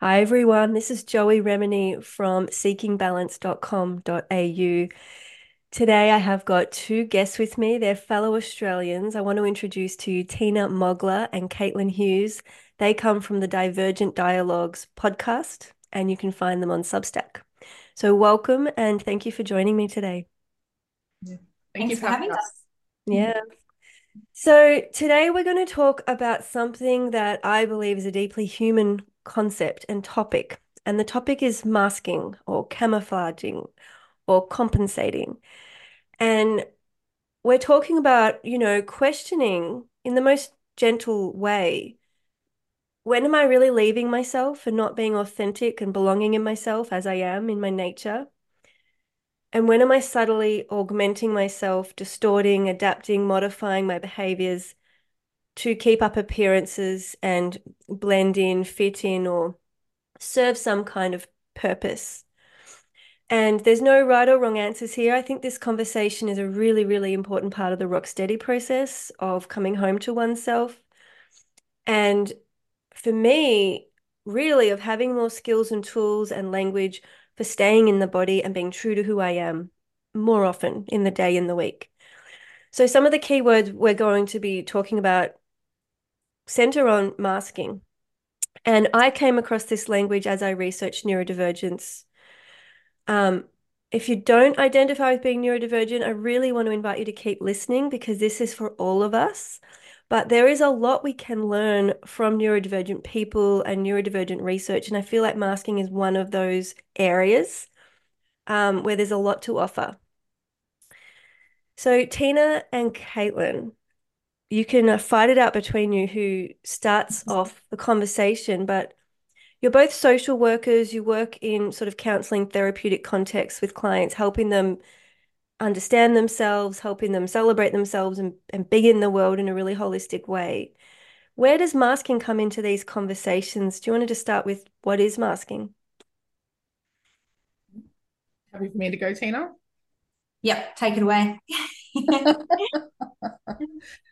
Hi everyone, this is Joey Remenyi from seekingbalance.com.au. Today I have got two guests with me. They're fellow Australians. I want to introduce to you Teena Mogler and Caitlin Hughes. They come from the Divergent Dialogues podcast, and you can find them on Substack. So welcome and thank you for joining me today. Yeah. Thank Thanks you for having us. us. Yeah. So today we're going to talk about something that I believe is a deeply human concept and topic. And the topic is masking or camouflaging or compensating. And we're talking about, you know, questioning in the most gentle way. When am I really leaving myself and not being authentic and belonging in myself as I am in my nature? And when am I subtly augmenting myself, distorting, adapting, modifying my behaviors to keep up appearances and blend in, fit in, or serve some kind of purpose. And there's no right or wrong answers here. I think this conversation is a really, really important part of the rock steady process of coming home to oneself. And for me, really, of having more skills and tools and language for staying in the body and being true to who I am more often in the day, in the week. So, some of the key words we're going to be talking about center on masking. And I came across this language as I researched neurodivergence. Um, if you don't identify with being neurodivergent, I really want to invite you to keep listening because this is for all of us. But there is a lot we can learn from neurodivergent people and neurodivergent research. And I feel like masking is one of those areas um, where there's a lot to offer. So, Teena and Caitlin, you can uh, fight it out between you who starts off the conversation, but you're both social workers. You work in sort of counseling therapeutic contexts with clients, helping them understand themselves, helping them celebrate themselves and, and be in the world in a really holistic way. Where does masking come into these conversations? Do you want to just start with what is masking? Happy for me to go, Teena? Yep, take it away.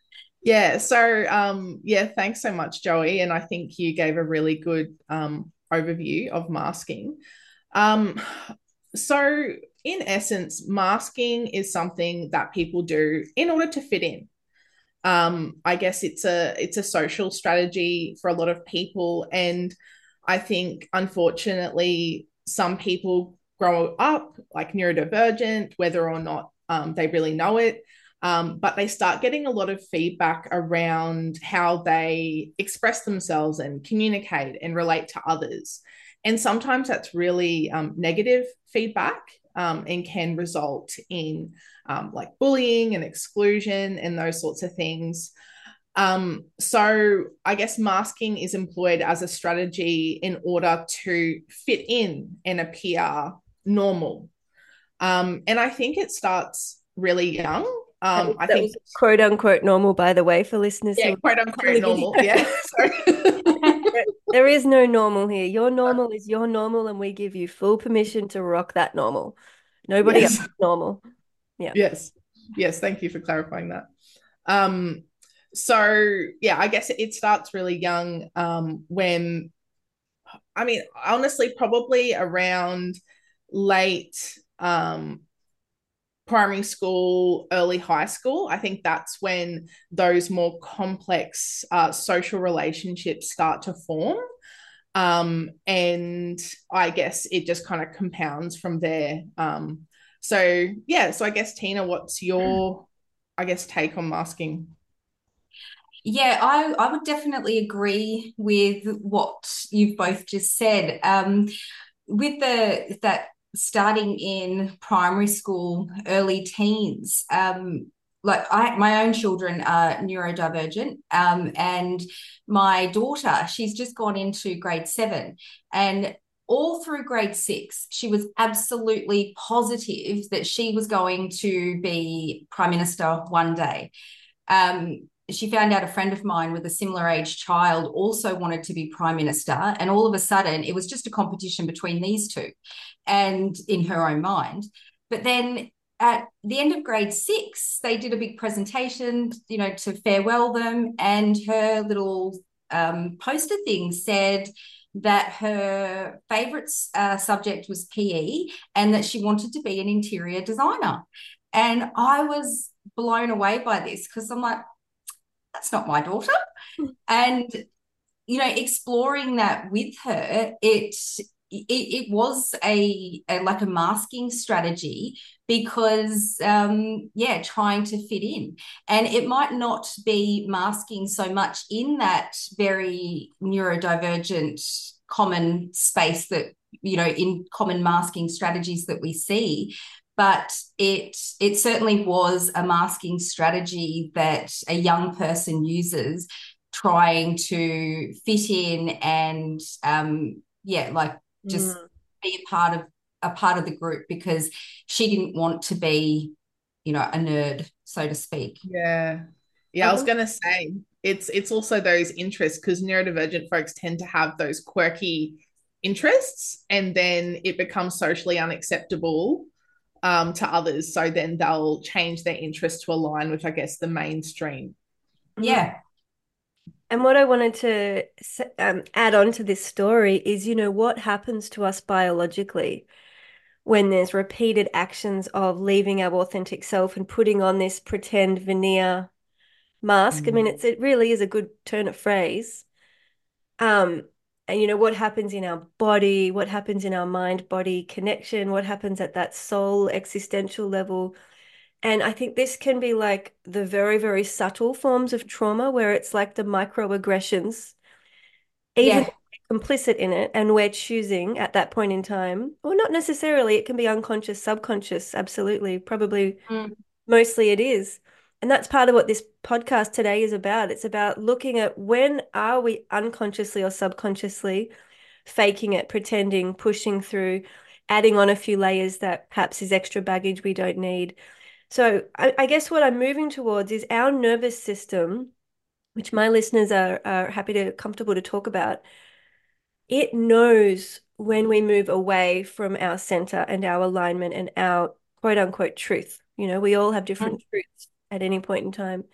Yeah. So, um, yeah, thanks so much, Joey. And I think you gave a really good um, overview of masking. Um, so, in essence, masking is something that people do in order to fit in. Um, I guess it's a it's a social strategy for a lot of people, and I think unfortunately some people grow up like neurodivergent, whether or not um, they really know it. Um, but they start getting a lot of feedback around how they express themselves and communicate and relate to others. And sometimes that's really um, negative feedback um, and can result in um, like bullying and exclusion and those sorts of things. Um, so I guess masking is employed as a strategy in order to fit in and appear normal. Um, and I think it starts really young. Um, I think quote unquote normal, by the way, for listeners. Yeah, quote unquote normal. yeah. there is no normal here. Your normal is your normal, and we give you full permission to rock that normal. Nobody yes. else is normal. Yeah. Yes. Yes. Thank you for clarifying that. Um, so yeah, I guess it starts really young. Um, when I mean, honestly, probably around late um primary school, early high school, I think that's when those more complex uh, social relationships start to form. Um, and I guess it just kind of compounds from there. Um, so, yeah, so I guess, Teena, what's your, I guess, take on masking? Yeah, I, I would definitely agree with what you've both just said. Um, with the that starting in primary school, early teens. Um, like I, my own children are neurodivergent, um, and my daughter, she's just gone into grade seven, and all through grade six, she was absolutely positive that she was going to be prime minister one day. Um, she found out a friend of mine with a similar age child also wanted to be prime minister and all of a sudden it was just a competition between these two and in her own mind but then at the end of grade six they did a big presentation you know to farewell them and her little um, poster thing said that her favorite uh, subject was PE and that she wanted to be an interior designer. And I was blown away by this because I'm like, that's not my daughter. Hmm. And, you know, exploring that with her, it, it, it was a, a, like a masking strategy because um yeah trying to fit in and it might not be masking so much in that very neurodivergent common space that you know in common masking strategies that we see but it it certainly was a masking strategy that a young person uses trying to fit in and um yeah like just mm. be a part of a part of the group because she didn't want to be you know a nerd so to speak. Yeah. Yeah i was going to say it's it's also those interests because neurodivergent folks tend to have those quirky interests and then it becomes socially unacceptable um, to others. So then they'll change their interest to align with, I guess, the mainstream. Yeah. And what I wanted to um, add on to this story is, you know, what happens to us biologically when there's repeated actions of leaving our authentic self and putting on this pretend veneer mask. Mm. I mean, mm. it's it really is a good turn of phrase. Um, and you know what happens in our body what happens in our mind body connection what happens at that soul existential level and i think this can be like the very very subtle forms of trauma where it's like the microaggressions even yeah. complicit in it and we're choosing at that point in time or not necessarily it can be unconscious subconscious absolutely probably mm. mostly it is and that's part of what this podcast today is about. It's about looking at when are we unconsciously or subconsciously faking it, pretending, pushing through, adding on a few layers that perhaps is extra baggage we don't need. So I, I guess what I'm moving towards is our nervous system, which my listeners are, are happy to comfortable to talk about. It knows when we move away from our center and our alignment and our quote unquote truth. You know, we all have different mm-hmm. truths at any point in time.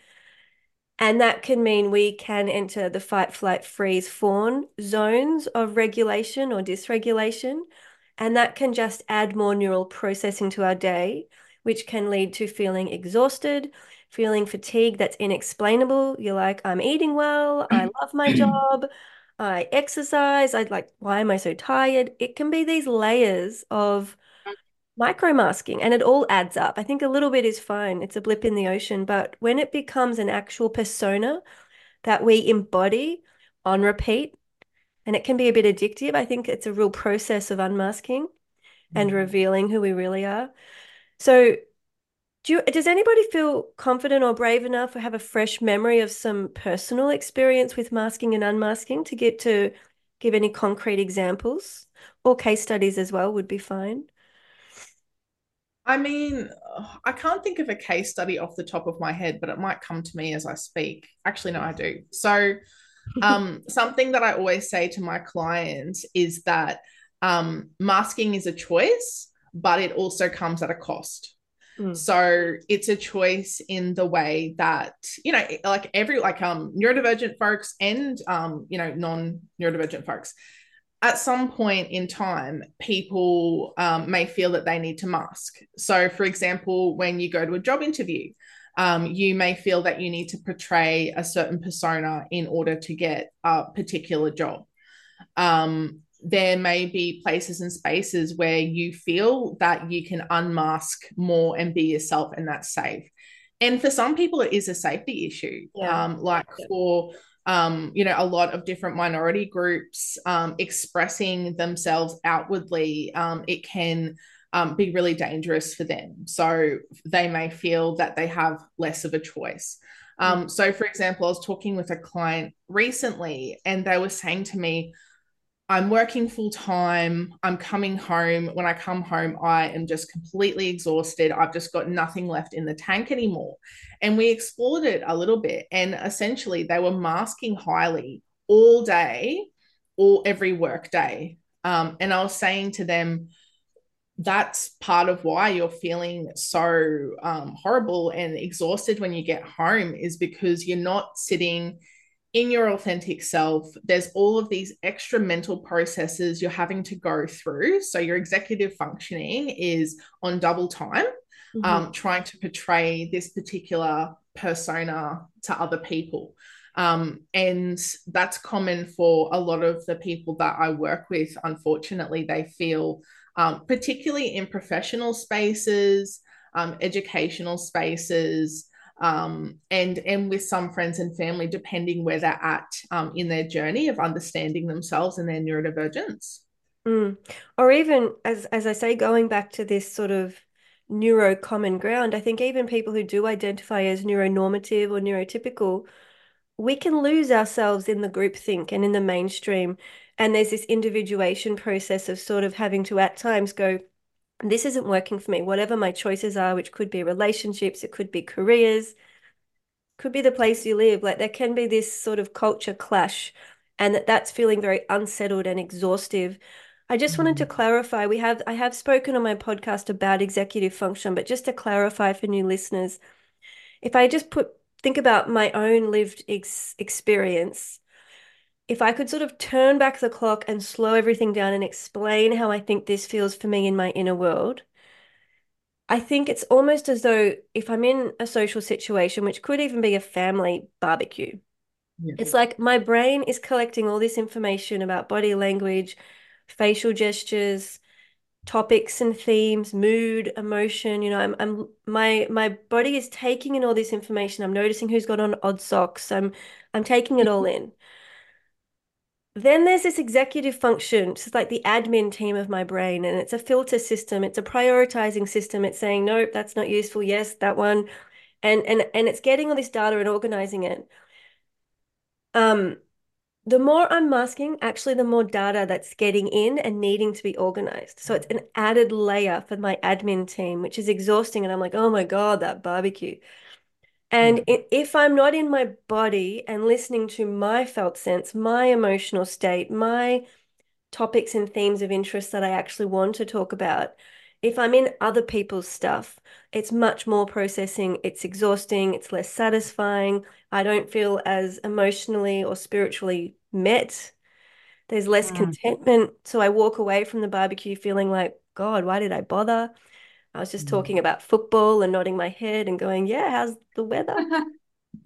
And that can mean we can enter the fight, flight, freeze, fawn zones of regulation or dysregulation. And that can just add more neural processing to our day, which can lead to feeling exhausted, feeling fatigue that's inexplainable. You're like, I'm eating well, I love my job, I exercise, I'd like, why am I so tired? It can be these layers of micromasking and it all adds up. I think a little bit is fine. It's a blip in the ocean. But when it becomes an actual persona that we embody on repeat, and it can be a bit addictive, I think it's a real process of unmasking mm-hmm. and revealing who we really are. So, do you, does anybody feel confident or brave enough or have a fresh memory of some personal experience with masking and unmasking to get to give any concrete examples or case studies as well would be fine? I mean, I can't think of a case study off the top of my head, but it might come to me as I speak. Actually, no, I do. So, um, something that I always say to my clients is that um, masking is a choice, but it also comes at a cost. Mm. So it's a choice in the way that you know, like every like um neurodivergent folks and um you know non neurodivergent folks at some point in time, people um, may feel that they need to mask. So, for example, when you go to a job interview, um, you may feel that you need to portray a certain persona in order to get a particular job. Um, there may be places and spaces where you feel that you can unmask more and be yourself, and that's safe. And for some people, it is a safety issue. Yeah. Um, like for um, you know, a lot of different minority groups um, expressing themselves outwardly, um, it can um, be really dangerous for them. So they may feel that they have less of a choice. Um, so, for example, I was talking with a client recently, and they were saying to me, I'm working full time. I'm coming home. When I come home, I am just completely exhausted. I've just got nothing left in the tank anymore. And we explored it a little bit. And essentially, they were masking highly all day, all every work day. Um, and I was saying to them, that's part of why you're feeling so um, horrible and exhausted when you get home is because you're not sitting in your authentic self, there's all of these extra mental processes you're having to go through. So your executive functioning is on double time, mm-hmm. um, trying to portray this particular persona to other people. Um, and that's common for a lot of the people that I work with. Unfortunately, they feel, um, particularly in professional spaces, um, educational spaces, um, and and with some friends and family, depending where they're at um, in their journey of understanding themselves and their neurodivergence. Mm. Or even as as I say, going back to this sort of neuro common ground, I think even people who do identify as neuronormative or neurotypical, we can lose ourselves in the group think and in the mainstream. And there's this individuation process of sort of having to at times go, this isn't working for me. Whatever my choices are, which could be relationships, it could be careers, could be the place you live. Like there can be this sort of culture clash, and that that's feeling very unsettled and exhaustive. I just wanted to mm-hmm. clarify. We have I have spoken on my podcast about executive function, but just to clarify for new listeners, if I just put think about my own lived ex experience if I could sort of turn back the clock and slow everything down and explain how I think this feels for me in my inner world, I think it's almost as though if I'm in a social situation, which could even be a family barbecue, yeah. it's like my brain is collecting all this information about body language, facial gestures, topics and themes, mood, emotion. You know, I'm, I'm my my body is taking in all this information. I'm noticing who's got on odd socks. I'm I'm taking it all in. Then there's this executive function, it's like the admin team of my brain, and it's a filter system, it's a prioritizing system. It's saying, nope, that's not useful. Yes, that one. And and and it's getting all this data and organizing it. Um, the more I'm masking, actually, the more data that's getting in and needing to be organized. So it's an added layer for my admin team, which is exhausting. And I'm like, oh my God, that barbecue. And mm. if I'm not in my body and listening to my felt sense, my emotional state, my topics and themes of interest that I actually want to talk about, if I'm in other people's stuff, it's much more processing, it's exhausting, it's less satisfying. I don't feel as emotionally or spiritually met. There's less mm. contentment. So I walk away from the barbecue feeling like, God, why did I bother? I was just mm. talking about football and nodding my head and going, yeah, how's the weather?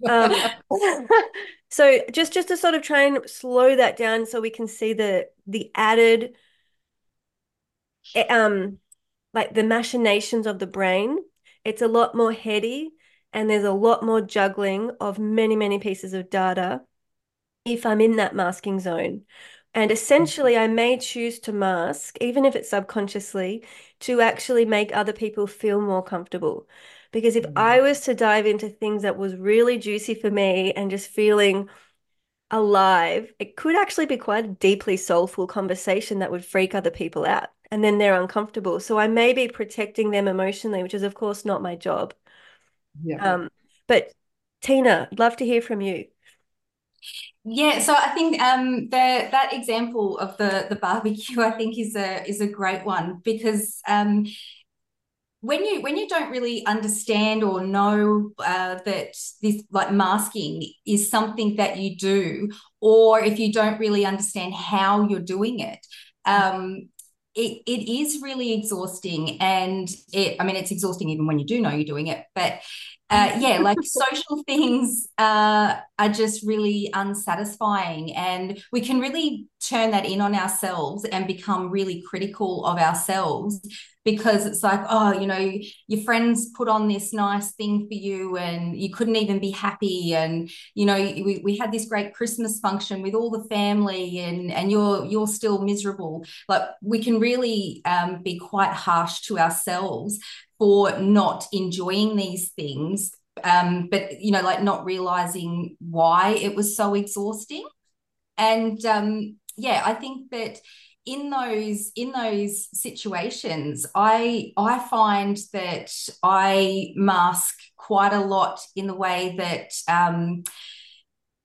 um, so just just to sort of try and slow that down so we can see the the added eh, um like the machinations of the brain. It's a lot more heady and there's a lot more juggling of many, many pieces of data if I'm in that masking zone. And essentially, I may choose to mask, even if it's subconsciously, to actually make other people feel more comfortable. Because if. I was to dive into things that was really juicy for me and just feeling alive, it could actually be quite a deeply soulful conversation that would freak other people out. And then they're uncomfortable. So I may be protecting them emotionally, which is, of course, not my job. Yeah. Um, but Teena, love to hear from you. Yeah, so I think um, the that example of the the barbecue, I think, is a is a great one because um, when you when you don't really understand or know uh, that this like masking is something that you do, or if you don't really understand how you're doing it, um, it, it is really exhausting and it i mean it's exhausting even when you do know you're doing it but uh, yeah, like social things uh, are just really unsatisfying. And we can really turn that in on ourselves and become really critical of ourselves because it's like, oh, you know, your friends put on this nice thing for you and you couldn't even be happy. And, you know, we, we had this great Christmas function with all the family and, and you're, you're still miserable. Like we can really um, be quite harsh to ourselves for not enjoying these things um, but you know like not realizing why it was so exhausting and um, yeah i think that in those in those situations i i find that i mask quite a lot in the way that um,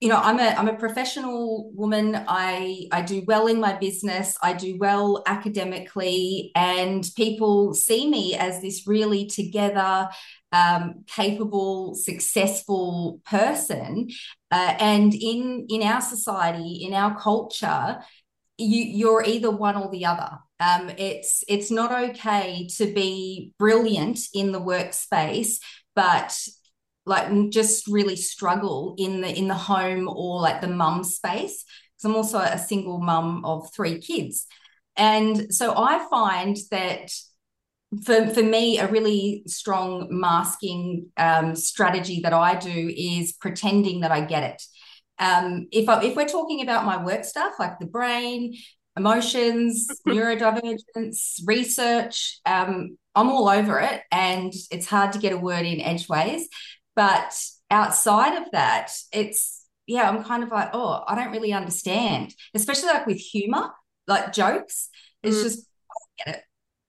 you know i'm a i'm a professional woman. I i do well in my business. I do well academically. And people see me as this really together um, capable successful person. Uh, and in in our society in our culture you you're either one or the other. Um, it's it's not okay to be brilliant in the workspace but like just really struggle in the in the home or like the mum space because i'm also a single mum of three kids. And so i find that for, for me a really strong masking um, strategy that i do is pretending that i get it um, if, I, if we're talking about my work stuff like the brain emotions neurodivergence research um, i'm all over it and it's hard to get a word in edgeways but outside of that, it's, yeah, I'm kind of like, oh, I don't really understand, especially like with humor, like jokes. It's mm. just, I get it.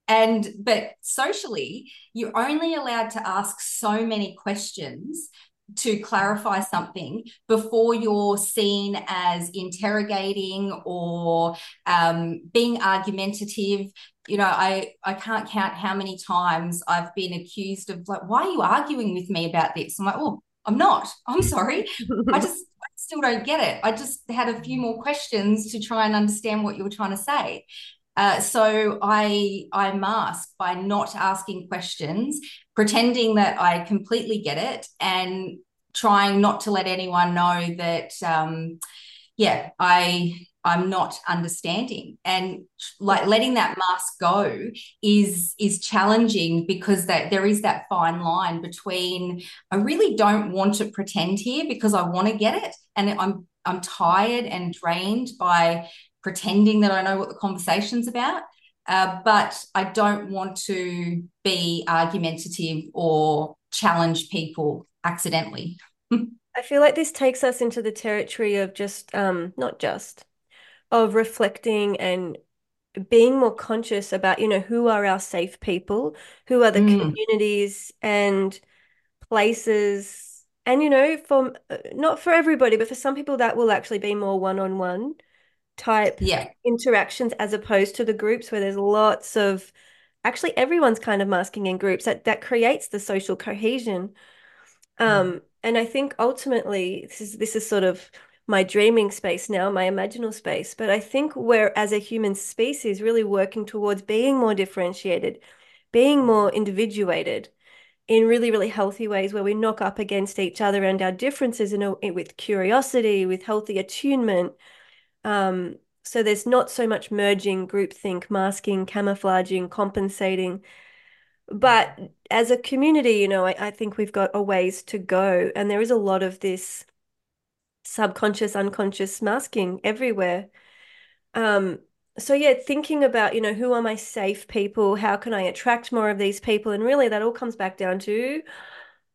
And, but socially, you're only allowed to ask so many questions to clarify something before you're seen as interrogating or um, being argumentative. You know i i can't count how many times i've been accused of like why are you arguing with me about this? I'm like oh i'm not. I'm sorry. I just I still don't get it. I just had a few more questions to try and understand what you were trying to say uh, so I I mask by not asking questions, pretending that I completely get it, and trying not to let anyone know that um, yeah I I'm not understanding. And like letting that mask go is is challenging because that there is that fine line between I really don't want to pretend here because I want to get it. And I'm I'm tired and drained by pretending that I know what the conversation's about. Uh, but I don't want to be argumentative or challenge people accidentally. I feel like this takes us into the territory of just um not just of reflecting and being more conscious about, you know, who are our safe people, who are the mm. communities and places. And, you know, for uh, not for everybody, but for some people, that will actually be more one on one type yeah. interactions as opposed to the groups where there's lots of actually everyone's kind of masking in groups that that creates the social cohesion. Um, mm. and I think ultimately this is this is sort of my dreaming space now, my imaginal space. But I think we're, as a human species, really working towards being more differentiated, being more individuated in really, really healthy ways where we knock up against each other and our differences in a, with curiosity, with healthy attunement. Um, so there's not so much merging, groupthink, masking, camouflaging, compensating. But as a community, you know, I, I think we've got a ways to go. And there is a lot of this subconscious, unconscious masking everywhere. Um, so yeah, thinking about, you know, who are my safe people? How can I attract more of these people? And really that all comes back down to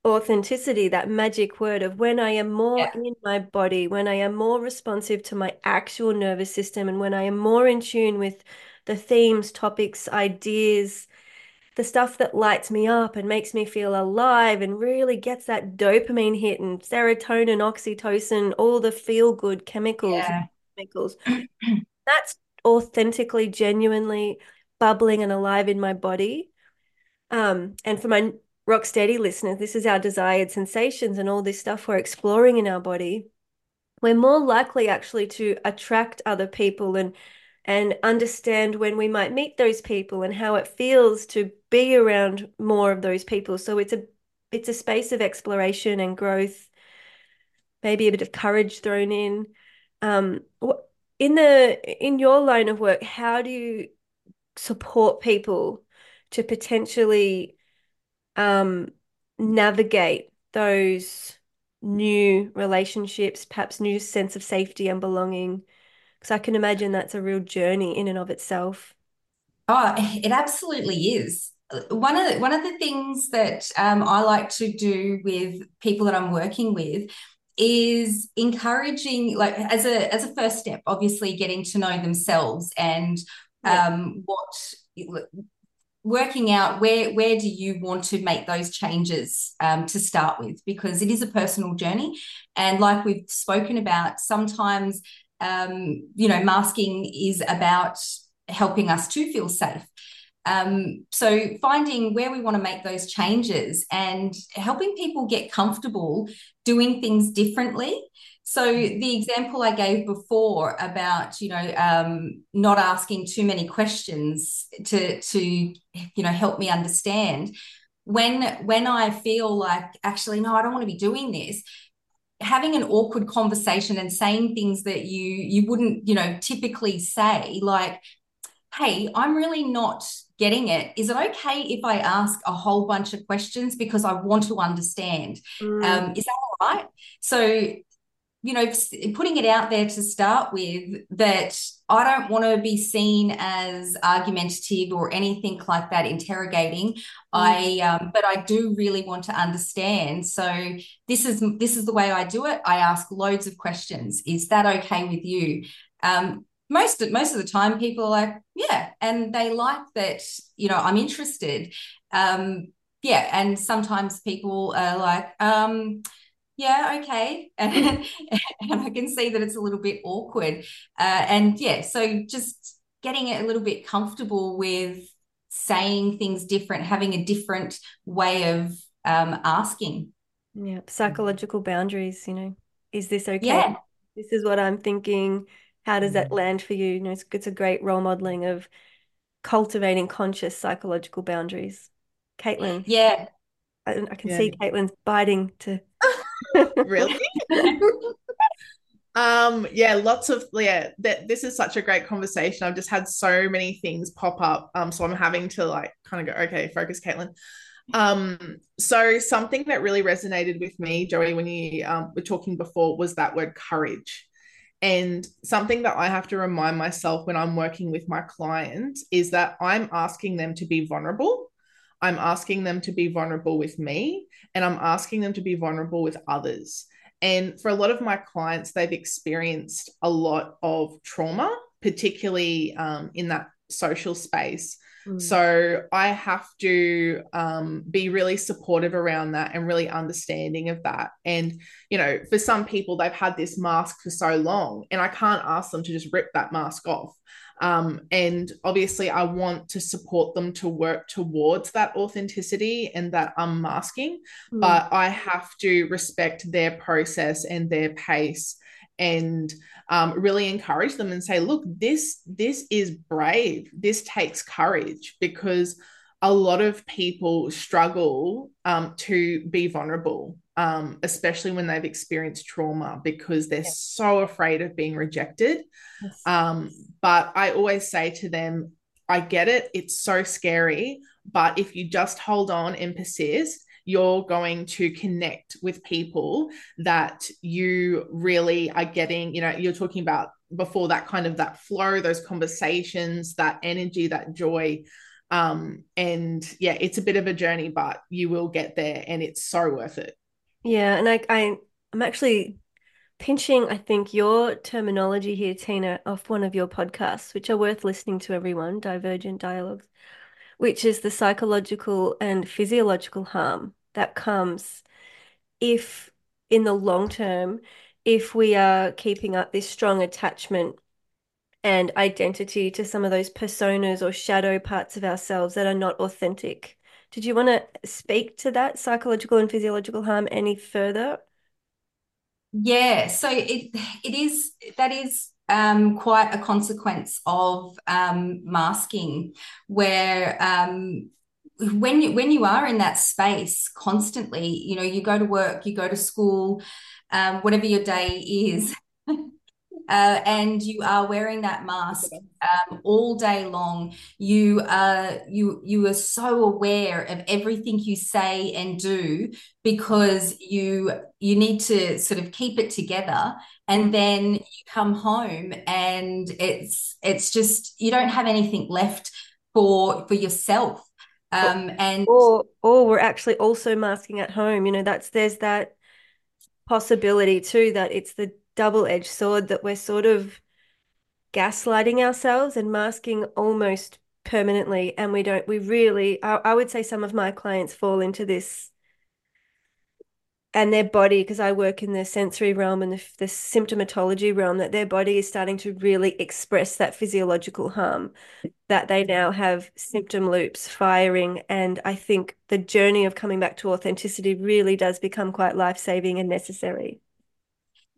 authenticity, that magic word of when I am more yeah. in my body, when I am more responsive to my actual nervous system, and when I am more in tune with the themes, topics, ideas, the stuff that lights me up and makes me feel alive and really gets that dopamine hit and serotonin, oxytocin, all the feel good chemicals, yeah. chemicals. That's authentically, genuinely bubbling and alive in my body. Um, and for my rock steady listeners, this is our desired sensations and all this stuff we're exploring in our body. We're more likely actually to attract other people and and understand when we might meet those people and how it feels to be around more of those people. So it's a it's a space of exploration and growth, maybe a bit of courage thrown in. Um, in the in your line of work, how do you support people to potentially um, navigate those new relationships, perhaps new sense of safety and belonging? Because I can imagine that's a real journey in and of itself. Oh, it absolutely is. One of the, one of the things that um, I like to do with people that I'm working with is encouraging, like as a as a first step, obviously getting to know themselves and yeah. um, what working out where where do you want to make those changes um, to start with? Because it is a personal journey. And like we've spoken about sometimes um, you know masking is about helping us to feel safe um, so finding where we want to make those changes and helping people get comfortable doing things differently. So the example I gave before about you know um, not asking too many questions to to you know help me understand. When when I feel like actually no I don't want to be doing this having an awkward conversation and saying things that you you wouldn't you know typically say like hey I'm really not getting it is it okay if I ask a whole bunch of questions because I want to understand mm. um, is that all right so you know, putting it out there to start with that I don't want to be seen as argumentative or anything like that, interrogating. Mm. I, um, but I do really want to understand. So this is this is the way I do it. I ask loads of questions. Is that okay with you? Um, most most of the time, people are like, yeah, and they like that. You know, I'm interested. Um, yeah, and sometimes people are like, um, yeah, okay. And, and I can see that it's a little bit awkward. Uh, and yeah, so just getting it a little bit comfortable with saying things different, having a different way of um, asking. Yeah, psychological boundaries, you know, is this okay? Yeah. This is what I'm thinking. How does that mm. land for you? You know, it's, it's a great role modeling of cultivating conscious psychological boundaries. Caitlin. Yeah. I, I can yeah. see Caitlin's biting to really? um yeah lots of yeah that this is such a great conversation i've just had so many things pop up um so i'm having to like kind of go okay focus caitlin um so something that really resonated with me joey when you um, were talking before was that word courage and something that i have to remind myself when i'm working with my clients is that i'm asking them to be vulnerable I'm asking them to be vulnerable with me and I'm asking them to be vulnerable with others. And for a lot of my clients, they've experienced a lot of trauma, particularly um, in that social space. Mm. So I have to um, be really supportive around that and really understanding of that. And, you know, for some people, they've had this mask for so long, and I can't ask them to just rip that mask off. Um, and obviously, I want to support them to work towards that authenticity and that unmasking, mm. but I have to respect their process and their pace and um, really encourage them and say, look, this this is brave. This takes courage because a lot of people struggle um, to be vulnerable, um, especially when they've experienced trauma because they're yeah. so afraid of being rejected. Yes. Um, but I always say to them, I get it, it's so scary, but if you just hold on and persist, you're going to connect with people that you really are getting, you know, you're talking about before that kind of that flow, those conversations, that energy, that joy. Um and yeah it's a bit of a journey but you will get there and it's so worth it. Yeah and i, I i'm actually pinching i think your terminology here teena off one of your podcasts which are worth listening to everyone divergent dialogues which is the psychological and physiological harm that comes if in the long term if we are keeping up this strong attachment and identity to some of those personas or shadow parts of ourselves that are not authentic. Did you want to speak to that psychological and physiological harm any further? Yeah, so it it is that is um, quite a consequence of um, masking, where um, when you when you are in that space constantly, you know, you go to work, you go to school, um, whatever your day is, uh, and you are wearing that mask um, all day long. You are you you are so aware of everything you say and do because you you need to sort of keep it together. And then you come home and it's it's just you don't have anything left for for yourself. Um, and or or we're actually also masking at home. You know, that's there's that possibility too that it's the double-edged sword that we're sort of gaslighting ourselves and masking almost permanently and we don't we really I, I would say some of my clients fall into this and their body because I work in the sensory realm and the, the symptomatology realm that their body is starting to really express that physiological harm that they now have symptom loops firing and I think the journey of coming back to authenticity really does become quite life-saving and necessary.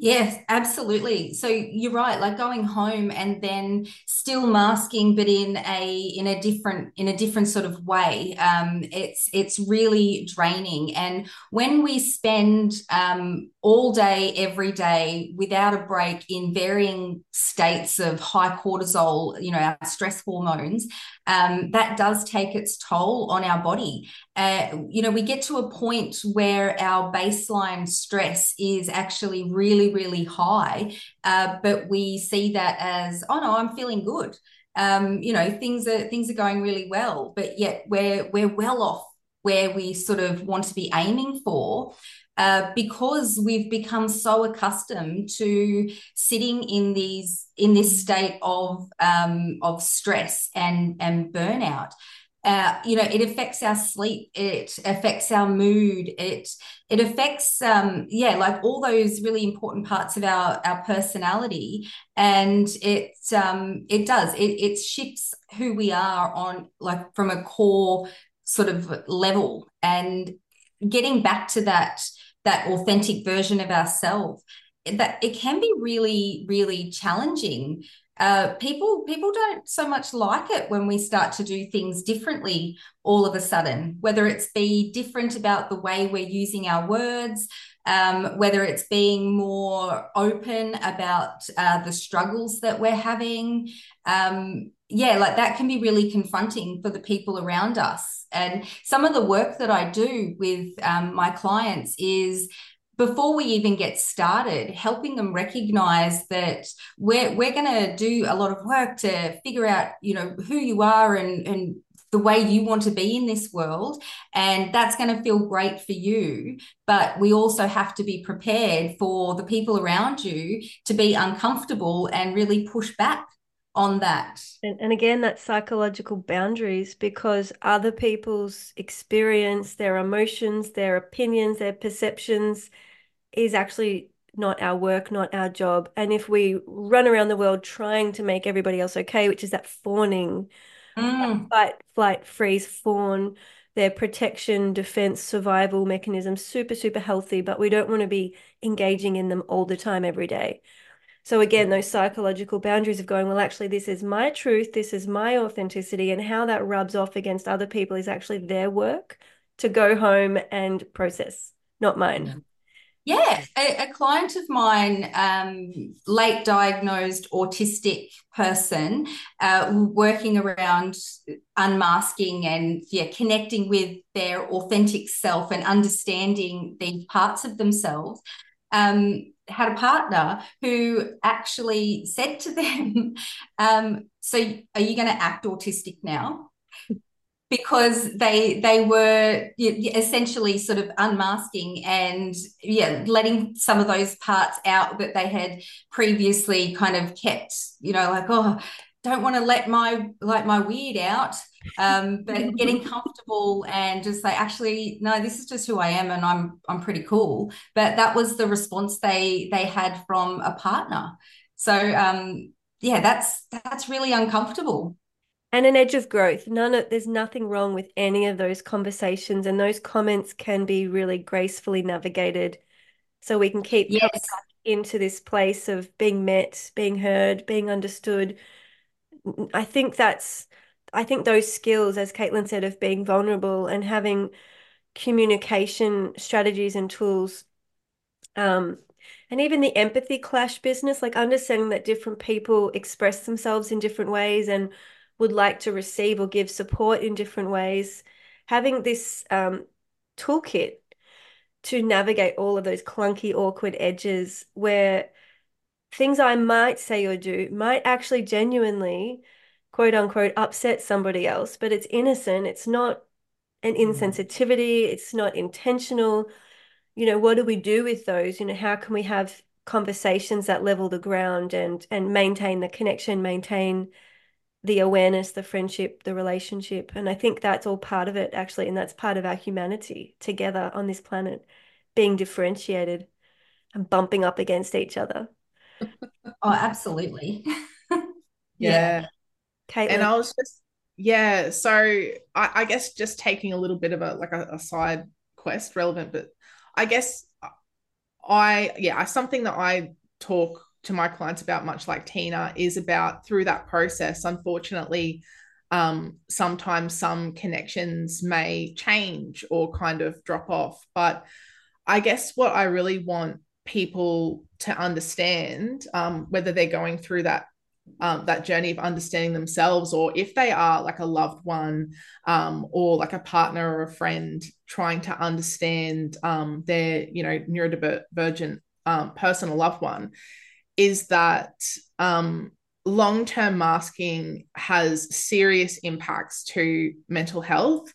Yes, absolutely. So you're right, like going home and then still masking, but in a in a different in a different sort of way. Um, it's it's really draining. And when we spend um, all day, every day, without a break, in varying states of high cortisol, you know, our stress hormones, um, that does take its toll on our body. Uh, you know, we get to a point where our baseline stress is actually really, really high, uh, but we see that as, oh no, I'm feeling good. Um, you know, things are things are going really well, but yet we're we're well off where we sort of want to be aiming for. Uh, because we've become so accustomed to sitting in these in this state of um, of stress and and burnout uh, you know it affects our sleep it affects our mood it it affects um yeah like all those really important parts of our our personality and it um it does it it shifts who we are on like from a core sort of level and getting back to that that authentic version of ourselves that it can be really really challenging. Uh, people people don't so much like it when we start to do things differently all of a sudden whether it's be different about the way we're using our words um, whether it's being more open about uh, the struggles that we're having. Um, yeah like that can be really confronting for the people around us. And some of the work that i do with um, my clients is before we even get started, helping them recognize that we're we're going to do a lot of work to figure out, you know, who you are and and the way you want to be in this world and that's going to feel great for you. But we also have to be prepared for the people around you to be uncomfortable and really push back on that. And, and again, that's psychological boundaries because other people's experience, their emotions, their opinions, their perceptions is actually not our work, not our job. And if we run around the world trying to make everybody else okay, which is that fawning, mm. fight, flight, freeze, fawn, their protection, defense, survival mechanism, super, super healthy, but we don't want to be engaging in them all the time every day. So again, those psychological boundaries of going, well, actually, this is my truth, this is my authenticity, and how that rubs off against other people is actually their work to go home and process, not mine. Yeah, a, a, client of mine, um, late diagnosed autistic person, uh, working around unmasking and yeah, connecting with their authentic self and understanding these parts of themselves. Um, had a partner who actually said to them, um, "So, are you going to act autistic now?" because they they were essentially sort of unmasking and yeah letting some of those parts out that they had previously kind of kept you know like oh don't want to let my like my weird out um, but getting comfortable and just say actually no this is just who i am and i'm i'm pretty cool but that was the response they they had from a partner so um yeah that's that's really uncomfortable and an edge of growth. None of there's nothing wrong with any of those conversations, and those comments can be really gracefully navigated, so we can keep yes. into this place of being met, being heard, being understood. I think that's, I think those skills, as Caitlin said, of being vulnerable and having communication strategies and tools, um, and even the empathy clash business, like understanding that different people express themselves in different ways and would like to receive or give support in different ways, having this um, toolkit to navigate all of those clunky, awkward edges where things I might say or do might actually genuinely, quote unquote, upset somebody else, but it's innocent. It's not an mm-hmm. insensitivity. It's not intentional. You know, what do we do with those? You know, how can we have conversations that level the ground and and maintain the connection, maintain the awareness, the friendship, the relationship. And I think that's all part of it, actually. And that's part of our humanity together on this planet, being differentiated and bumping up against each other. Oh, absolutely. yeah. Caitlin. And I was just, yeah. So I, I guess just taking a little bit of a like a, a side quest relevant, but I guess I, yeah, something that I talk to my clients about, much like Teena, is about through that process. Unfortunately, um, sometimes some connections may change or kind of drop off. But I guess what I really want people to understand, um, whether they're going through that um, that journey of understanding themselves, or if they are like a loved one um, or like a partner or a friend trying to understand um, their, you know, neurodivergent um, person or loved one, is that um, long term masking has serious impacts to mental health.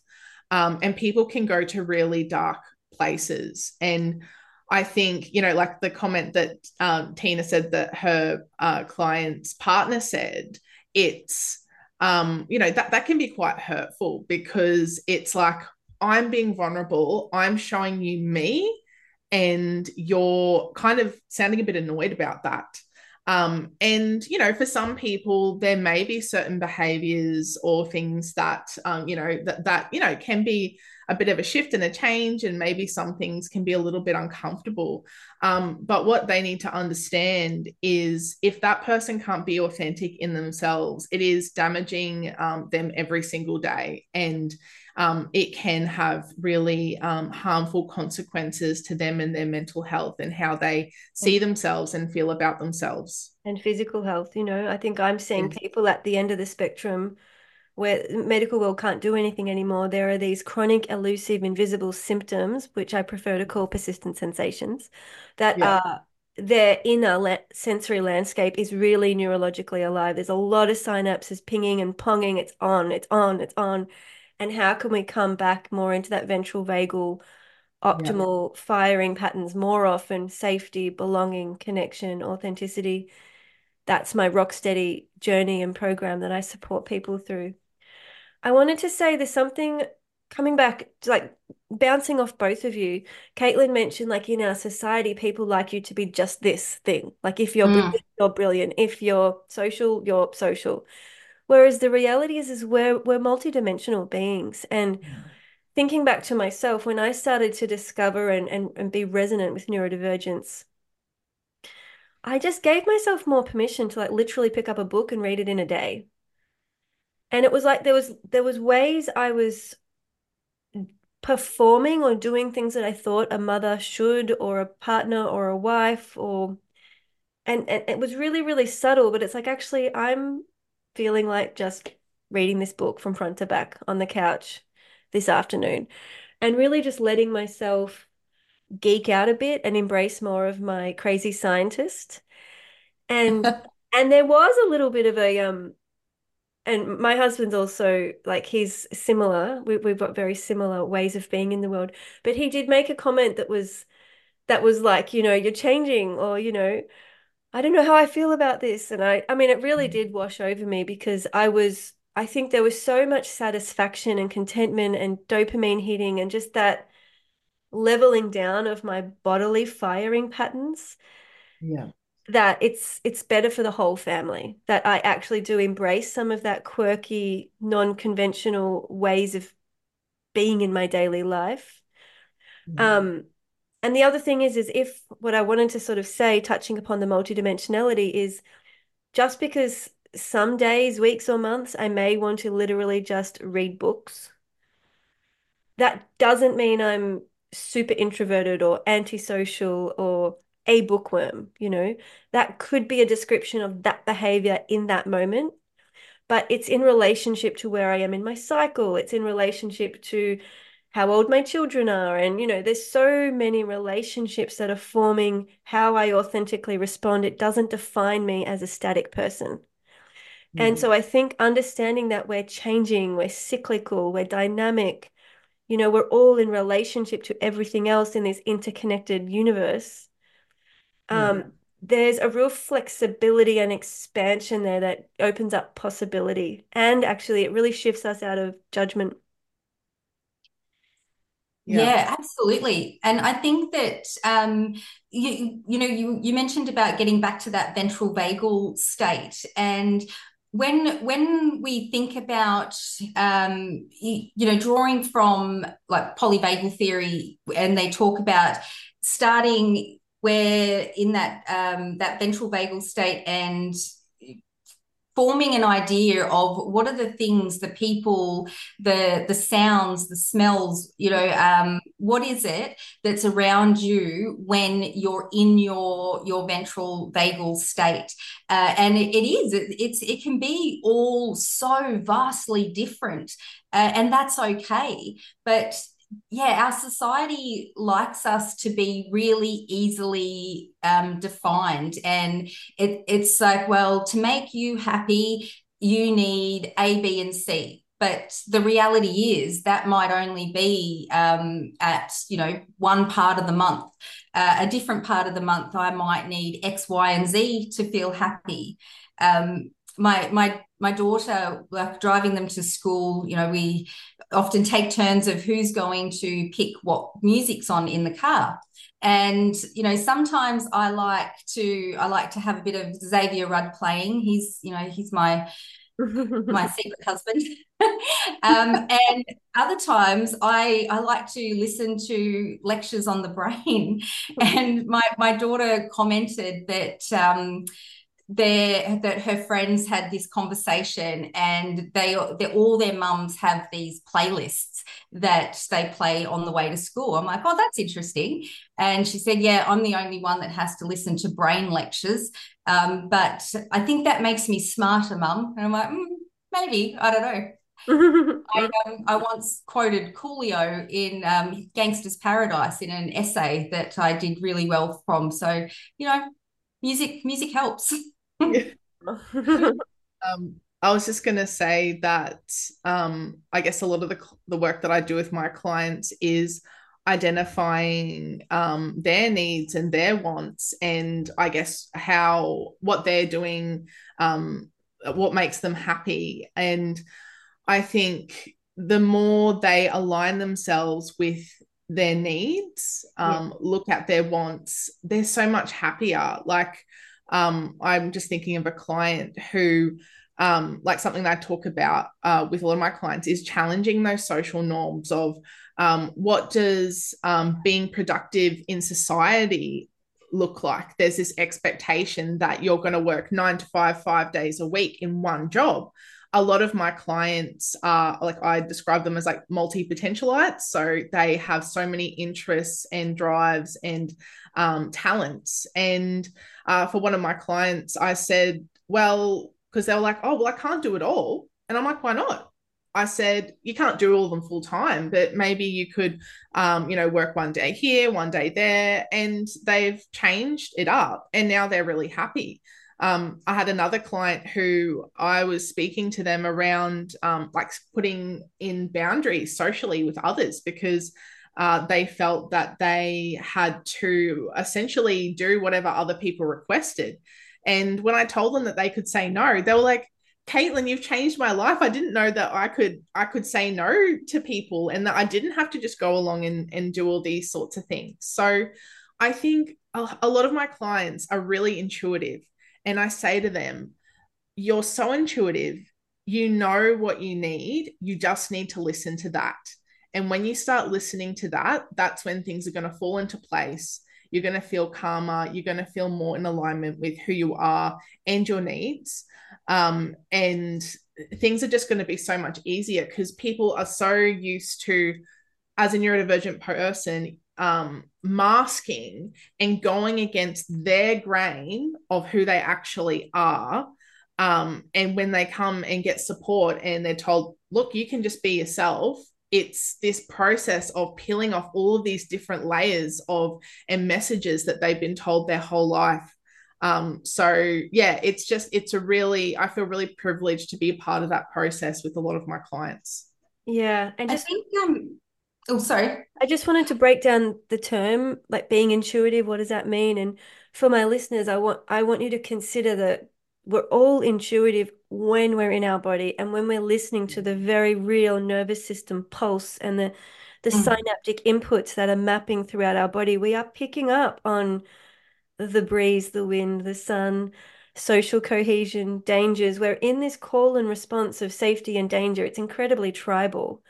Um, and people can go to really dark places. And I think, you know, like the comment that um, Teena said that her uh, client's partner said, it's, um, you know, that, that can be quite hurtful because it's like, I'm being vulnerable, I'm showing you me, and you're kind of sounding a bit annoyed about that. Um, and you know, for some people, there may be certain behaviors or things that um, you know that that you know can be a bit of a shift and a change, and maybe some things can be a little bit uncomfortable. Um, but what they need to understand is if that person can't be authentic in themselves, it is damaging um, them every single day, and um, it can have really um, harmful consequences to them and their mental health and how they see themselves and feel about themselves. And physical health, you know, I think I'm seeing people at the end of the spectrum where medical world can't do anything anymore. There are these chronic, elusive, invisible symptoms, which I prefer to call persistent sensations, that yeah. are their inner la- sensory landscape is really neurologically alive. There's a lot of synapses pinging and ponging. It's on, it's on, it's on and how can we come back more into that ventral vagal optimal yeah. firing patterns more often? Safety belonging connection authenticity. That's my rock steady journey and program that i support people through. I wanted to say there's something coming back like bouncing off both of you. Caitlin mentioned like in our society people like you to be just this thing. Like if you're mm. brilliant you're brilliant. If you're social you're social Whereas the reality is, is we're we're multidimensional beings. And yeah. thinking back to myself, when I started to discover and, and, and be resonant with neurodivergence, I just gave myself more permission to like literally pick up a book and read it in a day. And it was like there was there was ways I was performing or doing things that I thought a mother should or a partner or a wife or and, and it was really really subtle but it's like actually I'm feeling like just reading this book from front to back on the couch this afternoon and really just letting myself geek out a bit and embrace more of my crazy scientist. And and there was a little bit of a um and my husband's also like he's similar. We, we've got very similar ways of being in the world. But he did make a comment that was that was like you know you're changing or you know I don't know how I feel about this. And I, I mean, it really mm. did wash over me because I was, I think there was so much satisfaction and contentment and dopamine hitting and just that leveling down of my bodily firing patterns. Yeah. That it's it's better for the whole family. That I actually do embrace some of that quirky, non-conventional ways of being in my daily life. Mm-hmm. Um, and the other thing is, is if what I wanted to sort of say, touching upon the multidimensionality, is just because some days, weeks, or months I may want to literally just read books, that doesn't mean I'm super introverted or antisocial or a bookworm, you know, that could be a description of that behavior in that moment. But it's in relationship to where I am in my cycle. It's in relationship to how old my children are and you know there's so many relationships that are forming how i authentically respond it doesn't define me as a static person mm. and so i think understanding that we're changing we're cyclical we're dynamic you know we're all in relationship to everything else in this interconnected universe um there's a real flexibility and expansion there that opens up possibility. And actually, it really shifts us out of judgment. Yeah. yeah. absolutely. And I think that um, you you know you you mentioned about getting back to that ventral vagal state, and when when we think about um, you, you know drawing from like polyvagal theory, and they talk about starting where in that um, that ventral vagal state and forming an idea of what are the things the people the the sounds the smells you know um, what is it that's around you when you're in your your ventral vagal state? Uh, and it, it is it, it's it can be all so vastly different uh, and that's okay. But yeah, our society likes us to be really easily um, defined. And it, it's like, well, to make you happy, you need A, B, and C. But the reality is that might only be um, at, you know, one part of the month. Uh, a different part of the month, I might need X, Y, and Z to feel happy. Um, my my my daughter like driving them to school you know we often take turns of who's going to pick what music's on in the car. And you know sometimes i like to i like to have a bit of xavier rudd playing. He's you know he's my my secret husband. Um, and other times I, I like to listen to lectures on the brain. And my, my daughter commented that um, their that her friends had this conversation and they, they all their mums have these playlists that they play on the way to school i'm like oh that's interesting and she said yeah i'm the only one that has to listen to brain lectures um, but i think that makes me smarter mum and i'm like mm, maybe i don't know I, um, I, once quoted Coolio in um, Gangsta's Paradise in an essay that I did really well from. So, you know, music music helps. um, I was just going to say that um, I guess a lot of the, the work that I do with my clients is identifying um, their needs and their wants, and I guess how what they're doing, um, what makes them happy. And I think the more they align themselves with their needs, um, yeah. look at their wants, they're so much happier. Like, um, I'm just thinking of a client who, um, like something that I talk about uh, with a lot of my clients, is challenging those social norms of um, what does um, being productive in society look like. There's this expectation that you're going to work nine to five, five days a week in one job. A lot of my clients are like I describe them as like multi potentialites. So they have so many interests and drives and um, talents. And uh, for one of my clients, I said, well, because they were like, oh, well, I can't do it all. And I'm like, why not? I said, you can't do all of them full time, but maybe you could, um, you know, work one day here, one day there. And they've changed it up and now they're really happy. Um, I had another client who I was speaking to them around um, like putting in boundaries socially with others because uh, they felt that they had to essentially do whatever other people requested. And when I told them that they could say no, they were like, Caitlin, you've changed my life. I didn't know that I could I could say no to people and that I didn't have to just go along and, and do all these sorts of things. So I think a, a lot of my clients are really intuitive. And I say to them, you're so intuitive. You know what you need. You just need to listen to that. And when you start listening to that, that's when things are going to fall into place. You're going to feel calmer. You're going to feel more in alignment with who you are and your needs. Um, and things are just going to be so much easier because people are so used to, as a neurodivergent person, um, masking and going against their grain of who they actually are. Um, and when they come and get support and they're told, look, you can just be yourself it's this process of peeling off all of these different layers of and messages that they've been told their whole life um, so yeah it's just it's a really i feel really privileged to be a part of that process with a lot of my clients yeah and just I think um Oh, sorry. I just wanted to break down the term, like being intuitive. What does that mean? And for my listeners, I want I want you to consider that we're all intuitive when we're in our body and when we're listening to the very real nervous system pulse and the the Mm. synaptic inputs that are mapping throughout our body. We are picking up on the breeze, the wind, the sun, social cohesion, dangers. We're in this call and response of safety and danger. It's incredibly tribal.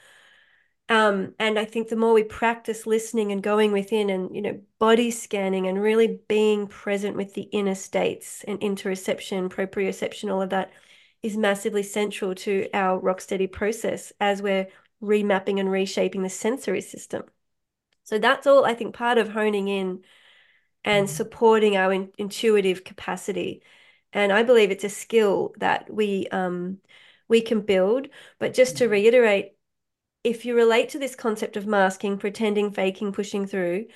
Um, and I think the more we practice listening and going within and, you know, body scanning and really being present with the inner states and interoception, proprioception, all of that is massively central to our rock steady process as we're remapping and reshaping the sensory system. So that's all I think part of honing in and supporting our in intuitive capacity. And I believe it's a skill that we um we can build. But just to reiterate, if you relate to this concept of masking, pretending, faking, pushing through,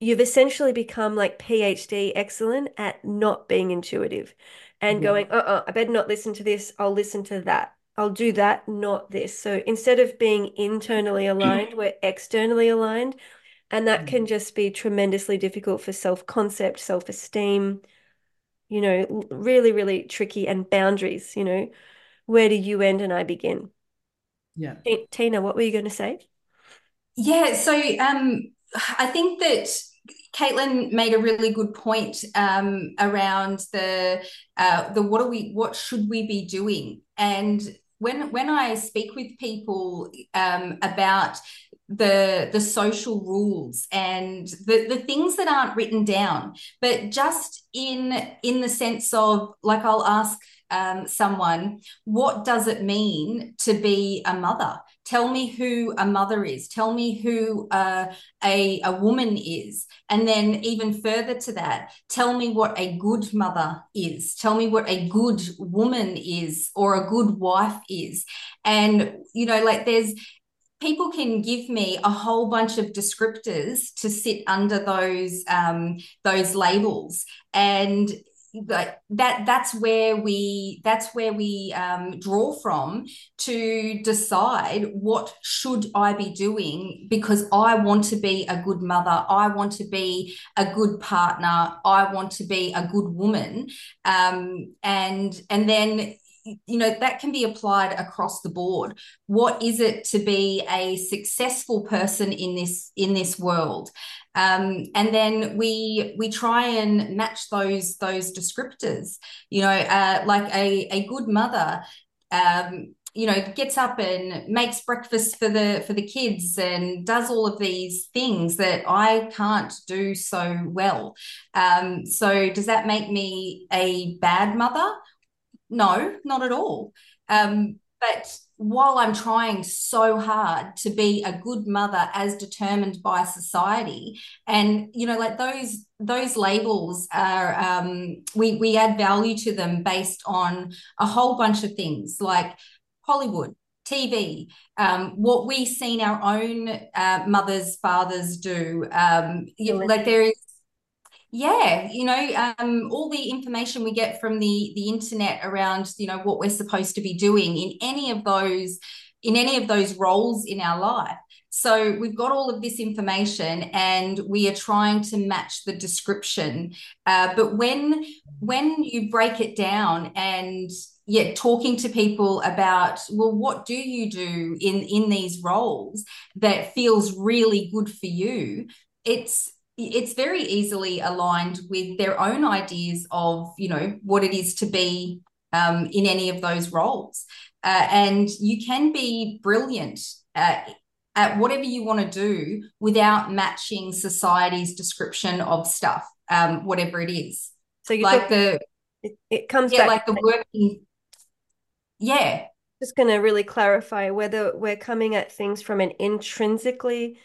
you've essentially become like PhD excellent at not being intuitive and going, uh-uh, I better not listen to this. I'll listen to that. I'll do that, not this. So instead of being internally aligned, we're externally aligned. And that mm. can just be tremendously difficult for self-concept, self-esteem, you know, really, really tricky and boundaries, you know, where do you end and I begin? Yeah. Ti- Teena, what were you going to say? Yeah, so um, I think that Caitlin made a really good point um, around the uh, the what are we what should we be doing? And when when I speak with people um, about the the social rules and the the things that aren't written down, but just in in the sense of like I'll ask um, someone, what does it mean to be a mother? Tell me who a mother is. Tell me who uh, a, a woman is. And then, even further to that, tell me what a good mother is. Tell me what a good woman is or a good wife is. And, you know, like there's, people can give me a whole bunch of descriptors to sit under those um, those labels and like that that's where we that's where we um, draw from to decide what should i be doing because i want to be a good mother. I want to be a good partner. I want to be a good woman. Um, and and then you know that can be applied across the board. What is it to be a successful person in this in this world um, and then we we try and match those those descriptors you know uh, like a, a good mother um, you know gets up and makes breakfast for the for the kids and does all of these things that i can't do so well um, so does that make me a bad mother no, not at all. Um, but while I'm trying so hard to be a good mother as determined by society, and you know, like those those labels are um, we we add value to them based on a whole bunch of things like Hollywood, TV, um, what we've seen our own uh, mothers, fathers do. Um, you know, like there is yeah, you know, um, all the information we get from the the internet around, you know, what we're supposed to be doing in any of those in any of those roles in our life. So we've got all of this information, and we are trying to match the description. Uh, but when when you break it down and yet talking to people about well what do you do in in these roles that feels really good for you it's it's very easily aligned with their own ideas of you know what it is to be um, in any of those roles. Uh, and you can be brilliant at, at whatever you want to do without matching society's description of stuff um, whatever it is. So you like the it, it comes yeah back like the working yeah. Just going to really clarify whether we're coming at things from an intrinsically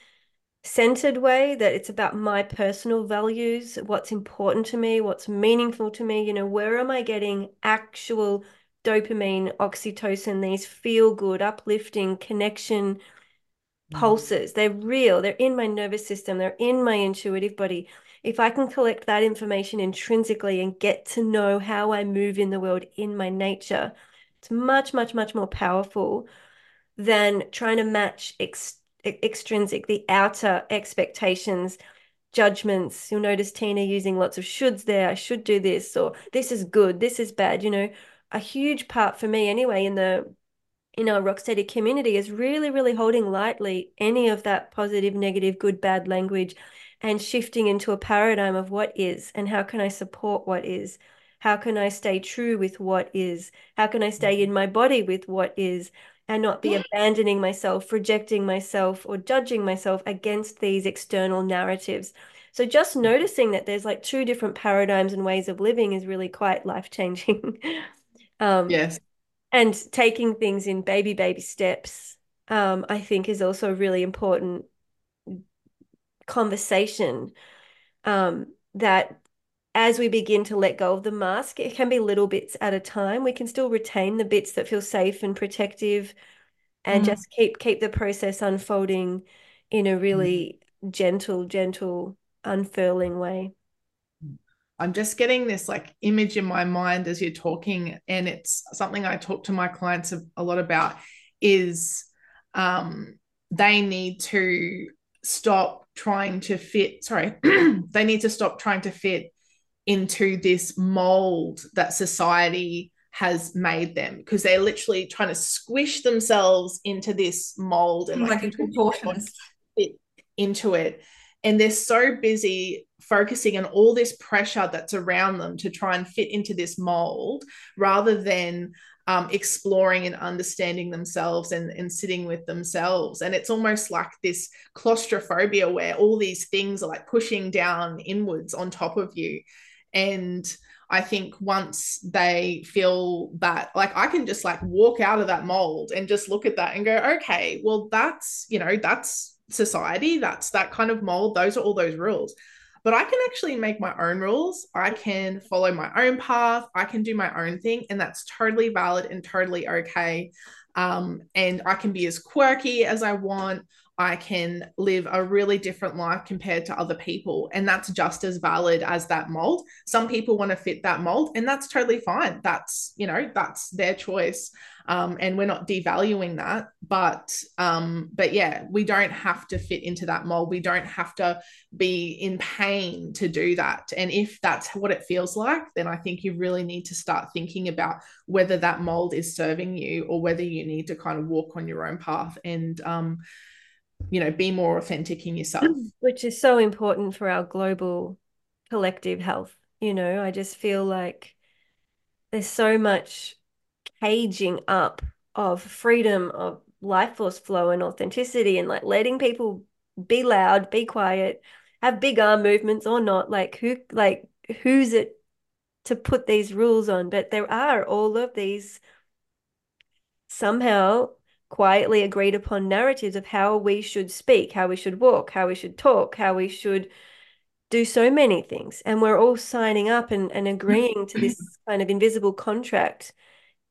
centered way, that it's about my personal values, what's important to me, what's meaningful to me, you know, where am I getting actual dopamine, oxytocin, these feel good, uplifting connection mm. pulses. They're real, they're in my nervous system, they're in my intuitive body. If I can collect that information intrinsically and get to know how I move in the world in my nature, it's much, much, much more powerful than trying to match ex extrinsic, the outer expectations, judgments. You'll notice Teena using lots of shoulds there. I should do this, or this is good, this is bad. You know, a huge part for me anyway in the in our Rocksteady community is really, really holding lightly any of that positive, negative, good, bad language and shifting into a paradigm of what is and how can I support what is. How can I stay true with what is? How can I stay mm-hmm. in my body with what is? And not be abandoning myself, rejecting myself, or judging myself against these external narratives. So just noticing that there's like two different paradigms and ways of living is really quite life changing. um, yes. And taking things in baby, baby steps, um, I think is also a really important conversation um, that as we begin to let go of the mask, it can be little bits at a time. We can still retain the bits that feel safe and protective and mm. just keep keep the process unfolding in a really mm. gentle, gentle, unfurling way. I'm just getting this like image in my mind as you're talking, and it's something I talk to my clients a, a lot about is um, they need to stop trying to fit sorry they need to stop trying to fit into this mold that society has made them because they're literally trying to squish themselves into this mold and like, like fit into it and they're so busy focusing on all this pressure that's around them to try and fit into this mold rather than um, exploring and understanding themselves and, and sitting with themselves. And it's almost like this claustrophobia where all these things are like pushing down inwards on top of you. And I think once they feel that, like, I can just like walk out of that mold and just look at that and go, okay, well, that's, you know, that's society. That's that kind of mold. Those are all those rules. But I can actually make my own rules. I can follow my own path. I can do my own thing. And that's totally valid and totally okay. Um, and I can be as quirky as I want. I can live a really different life compared to other people. And that's just as valid as that mold. Some people want to fit that mold, and that's totally fine. That's, you know, that's their choice. Um, and we're not devaluing that. But, um, but yeah, we don't have to fit into that mold. We don't have to be in pain to do that. And if that's what it feels like, then I think you really need to start thinking about whether that mold is serving you or whether you need to kind of walk on your own path and, um, you know be more authentic in yourself. Mm. Which is so important for our global collective health you know? I just feel like there's so much caging up of freedom of life force flow and authenticity and like letting people be loud be quiet have big arm movements or not. Like who like who's it to put these rules on? But there are all of these somehow quietly agreed upon narratives of how we should speak, how we should walk, how we should talk, how we should do so many things. And we're all signing up and, and agreeing to this kind of invisible contract,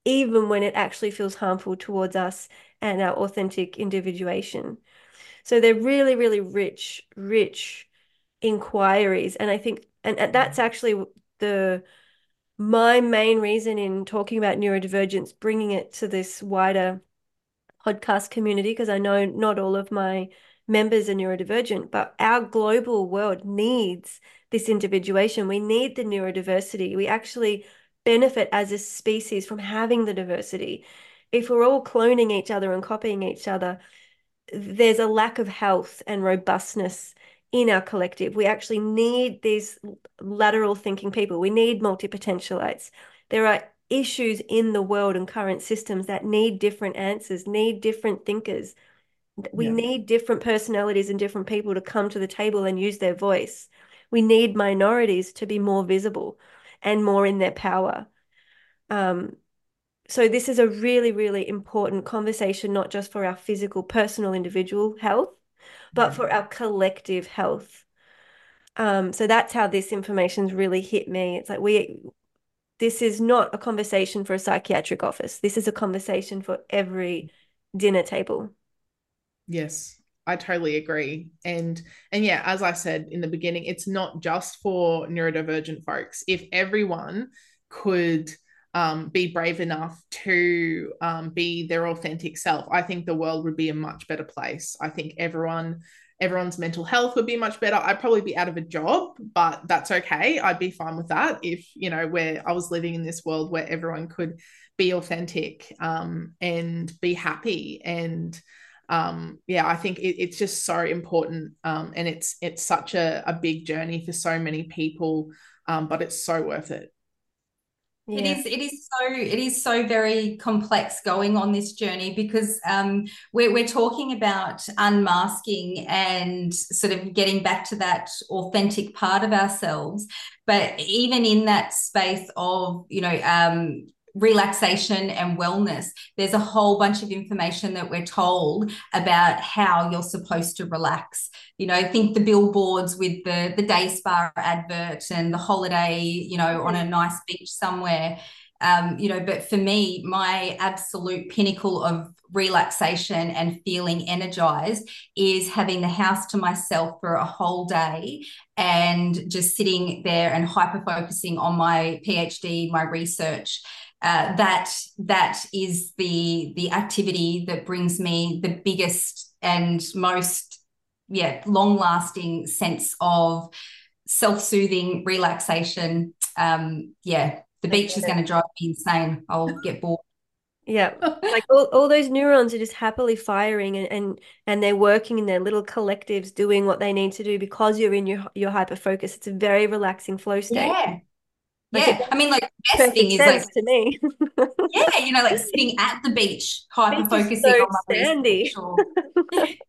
even when it actually feels harmful towards us and our authentic individuation. So they're really, really rich, rich inquiries. And I think, and, and that's actually the my main reason in talking about neurodivergence, bringing it to this wider podcast community because I know not all of my members are neurodivergent, but our global world needs this individuation. We need the neurodiversity. We actually benefit as a species from having the diversity. If we're all cloning each other and copying each other, there's a lack of health and robustness in our collective. We actually need these lateral thinking people. We need multi potentialites. There are issues in the world and current systems that need different answers, need different thinkers. We yeah. need different personalities and different people to come to the table and use their voice. We need minorities to be more visible and more in their power. Um, so this is a really, really important conversation, not just for our physical, personal, individual health, but yeah. for our collective health. Um, so that's how this information's really hit me. It's like we this is not a conversation for a psychiatric office. This is a conversation for every dinner table. Yes, I totally agree. And and yeah, as I said in the beginning, it's not just for neurodivergent folks. If everyone could um, be brave enough to um, be their authentic self, I think the world would be a much better place. I think everyone everyone's mental health would be much better. I'd probably be out of a job, but that's okay. I'd be fine with that if, you know, where I was living in this world where everyone could be authentic um, and be happy. And um, yeah, I think it, it's just so important. Um, and it's it's such a, a big journey for so many people, um, but it's so worth it. Yeah. It is. It is so. It is so very complex going on this journey because um, we're we're talking about unmasking and sort of getting back to that authentic part of ourselves. But even in that space of you know um, relaxation and wellness, there's a whole bunch of information that we're told about how you're supposed to relax. You know, think the billboards with the the day spa advert and the holiday, you know, on a nice beach somewhere. Um, you know, but for me, my absolute pinnacle of relaxation and feeling energized is having the house to myself for a whole day and just sitting there and hyper focusing on my PhD, my research uh, that that is the the activity that brings me the biggest and most yeah long lasting sense of self-soothing relaxation. Um yeah the beach is going to drive me insane. I'll get bored. Yeah like all, all those neurons are just happily firing and, and and they're working in their little collectives doing what they need to do because you're in your your hyper focus it's a very relaxing flow state. Yeah like yeah, I mean, like the best thing is like to me. yeah, you know, like sitting at the beach, hyper focusing so on my sandy.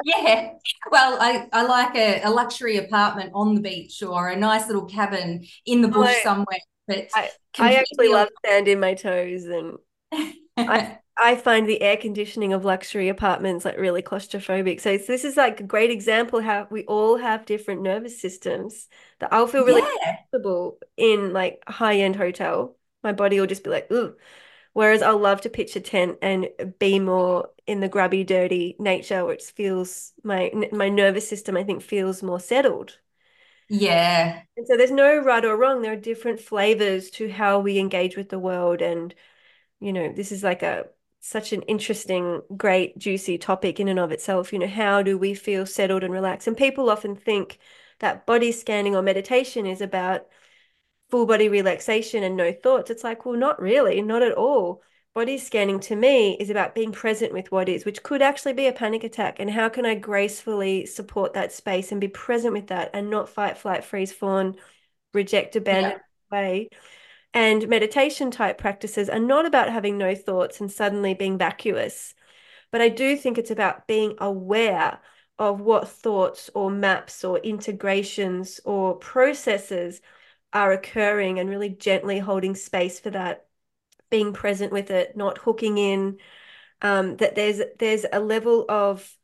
Yeah, well, I, I like a, a, luxury apartment on the beach or a nice little cabin in the bush somewhere. But I, I actually love sand in my toes, and I I find the air conditioning of luxury apartments like really claustrophobic. So, this is like a great example how we all have different nervous systems that I'll feel really yeah. comfortable in like high end hotel. My body will just be like, ooh. Whereas I'll love to pitch a tent and be more in the grubby, dirty nature, which feels my my nervous system, I think, feels more settled. Yeah. And so there's no right or wrong. There are different flavors to how we engage with the world. And, you know, this is like a such an interesting, great, juicy topic in and of itself. You know, how do we feel settled and relaxed? And people often think that body scanning or meditation is about full body relaxation and no thoughts. It's like, well, not really, not at all. Body scanning to me is about being present with what is, which could actually be a panic attack. And how can I gracefully support that space and be present with that and not fight, flight, freeze, fawn, reject, abandon yeah. way? And meditation type practices are not about having no thoughts and suddenly being vacuous. But I do think it's about being aware of what thoughts or maps or integrations or processes are occurring and really gently holding space for that, being present with it, not hooking in. Um, that there's there's a level of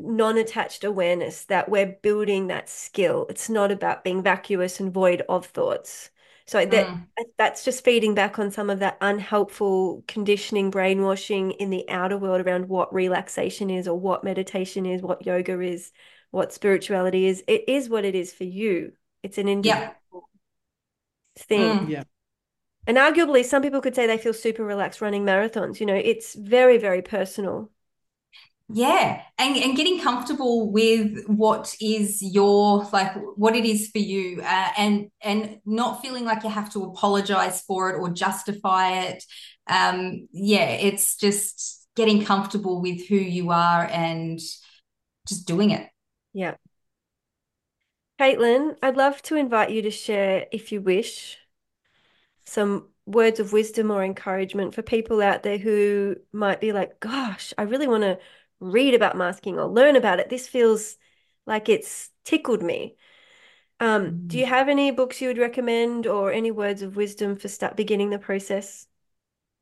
non-attached awareness that we're building that skill. It's not about being vacuous and void of thoughts. So that mm. that's just feeding back on some of that unhelpful conditioning, brainwashing in the outer world around what relaxation is or what meditation is, what yoga is, what spirituality is. It is what it is for you. It's an individual yeah. thing. Mm. Yeah. And arguably, some people could say they feel super relaxed running marathons. You know, it's very, very personal yeah and, and getting comfortable with what is your like what it is for you uh, and and not feeling like you have to apologize for it or justify it. Um yeah it's just getting comfortable with who you are and just doing it. Yeah. Caitlin i'd love to invite you to share if you wish some words of wisdom or encouragement for people out there who might be like gosh i really want to read about masking or learn about it. This feels like it's tickled me. Um, mm. Do you mm. have any books you would recommend or any words of wisdom for start beginning the process?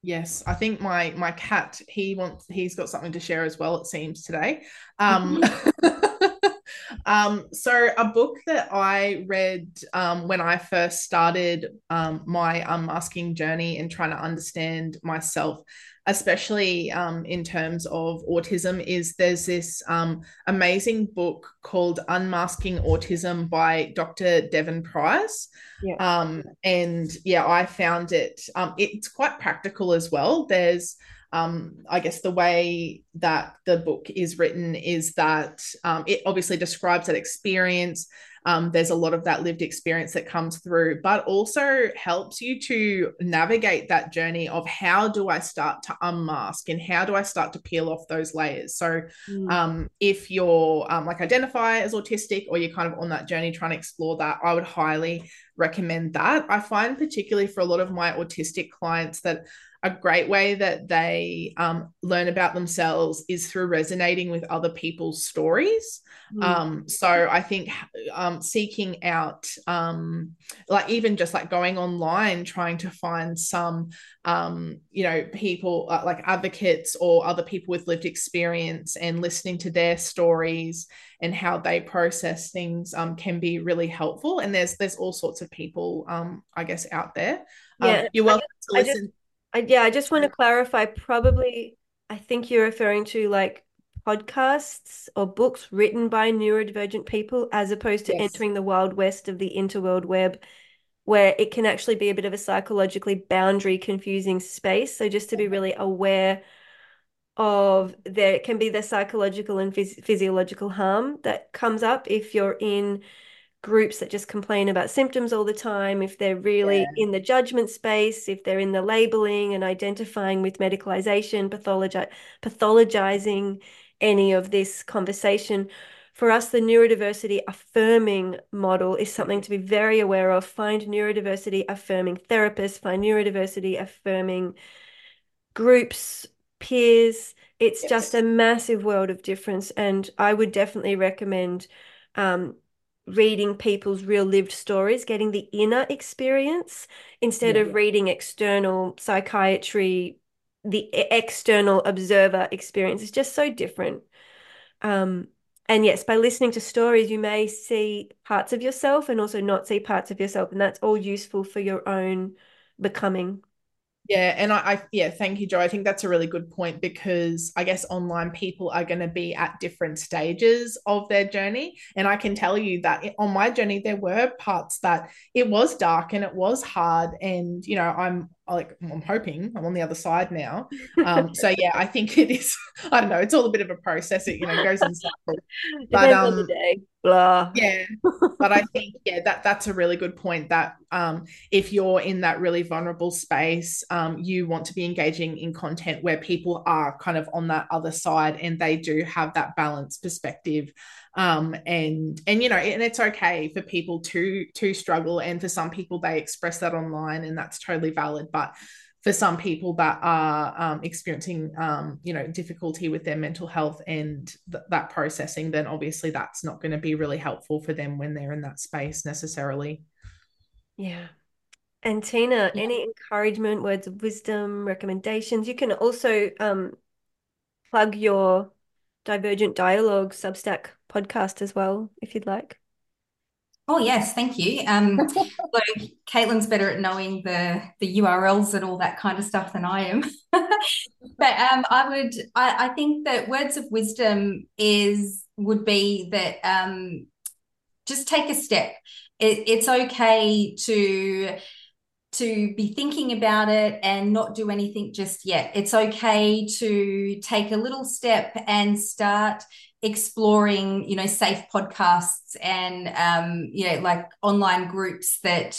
Yes, I think my my cat he wants he's got something to share as well. It seems today. Um, mm-hmm. um, so a book that I read um, when I first started um, my unmasking journey and trying to understand myself especially um, in terms of autism, is there's this um, amazing book called Unmasking Autism by Dr. Devon Price. Yeah. Um, and yeah, I found it, um, it's quite practical as well. There's, um, I guess the way that the book is written is that um, it obviously describes that experience um, there's a lot of that lived experience that comes through, but also helps you to navigate that journey of how do I start to unmask and how do I start to peel off those layers. So, mm. um, if you're um, like identify as autistic or you're kind of on that journey trying to explore that, I would highly recommend that. I find, particularly for a lot of my autistic clients, that a great way that they um, learn about themselves is through resonating with other people's stories. Mm. Um, so I think um, seeking out, um, like even just like going online, trying to find some, um, you know, people uh, like advocates or other people with lived experience and listening to their stories and how they process things um, can be really helpful. And there's there's all sorts of people, I guess, out there. Yeah, you're welcome to listen. I, yeah, I just want to clarify. Probably, I think you're referring to like podcasts or books written by neurodivergent people as opposed to yes. entering the wild west of the interworld web where it can actually be a bit of a psychologically boundary confusing space so just to be really aware of there can be the psychological and phys- physiological harm that comes up if you're in groups that just complain about symptoms all the time, if they're really yeah. in the judgment space, if they're in the labeling and identifying with medicalization, pathologi- pathologizing any of this conversation. For us, the neurodiversity affirming model is something to be very aware of. Find neurodiversity affirming therapists, find neurodiversity affirming groups, peers. It's yes. just a massive world of difference. And I would definitely recommend um, reading people's real lived stories, getting the inner experience instead yeah. of reading external psychiatry, the external observer experience is just so different. Um, and yes, by listening to stories, you may see parts of yourself and also not see parts of yourself. And that's all useful for your own becoming. Yeah, and I, I, yeah, thank you, Joe. I think that's a really good point because I guess online people are going to be at different stages of their journey, and I can tell you that on my journey there were parts that it was dark and it was hard, and you know I'm like I'm hoping I'm on the other side now. Um, so yeah, I think it is. I don't know. It's all a bit of a process. It you know goes in cycles. But um, the day. Blah. Yeah, but I think yeah that that's a really good point. That um, if you're in that really vulnerable space, um, you want to be engaging in content where people are kind of on that other side and they do have that balanced perspective um, and and you know and it's okay for people to to struggle and for some people they express that online and that's totally valid. But for some people that are um, experiencing um, you know difficulty with their mental health and th- that processing then obviously that's not going to be really helpful for them when they're in that space necessarily. Yeah. And teena yeah. any encouragement words of wisdom recommendations? You can also um, plug your divergent dialogue substack podcast as well, if you'd like. Oh yes, thank you. Um, so Caitlin's better at knowing the the URLs and all that kind of stuff than I am. but um, I would, I, I, think that words of wisdom is would be that um, just take a step. It, it's okay to to be thinking about it and not do anything just yet. It's okay to take a little step and start exploring, you know, safe podcasts and, um, you know, like online groups that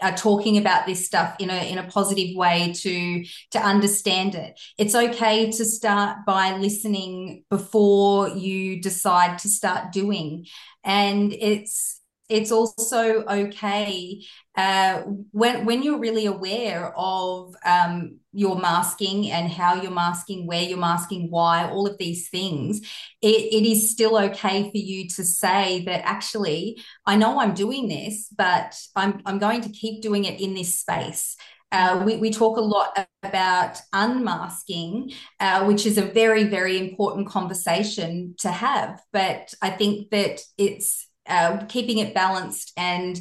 are talking about this stuff in a in a positive way to to understand it. It's okay to start by listening before you decide to start doing, and it's it's also okay uh, when when you're really aware of um, your masking and how you're masking, where you're masking, why, all of these things. It, it is still okay for you to say that actually, I know I'm doing this, but I'm I'm going to keep doing it in this space. Uh, we, we talk a lot about unmasking, uh, which is a very, very important conversation to have. But I think that it's uh, keeping it balanced and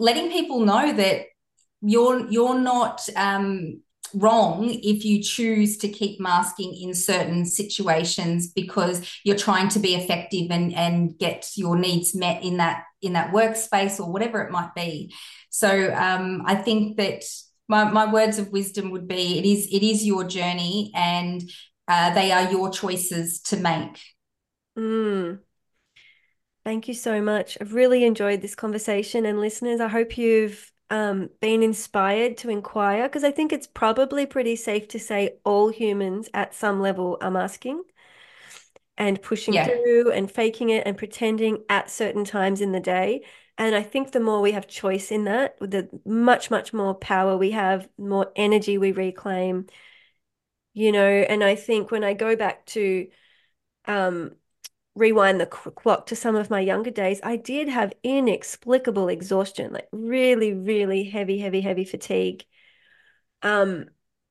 letting people know that you're you're not um, wrong if you choose to keep masking in certain situations because you're trying to be effective and and get your needs met in that in that workspace or whatever it might be so um, i think that my, my words of wisdom would be it is it is your journey and uh, they are your choices to make mm. Thank you so much. I've really enjoyed this conversation. And listeners, I hope you've um, been inspired to inquire because I think it's probably pretty safe to say all humans at some level are masking and pushing Yeah. through and faking it and pretending at certain times in the day. And I think the more we have choice in that, the much, much more power we have, more energy we reclaim, you know. And I think when I go back to um, rewind the clock to some of my younger days, I did have inexplicable exhaustion, like really, really heavy, heavy, heavy fatigue. Um,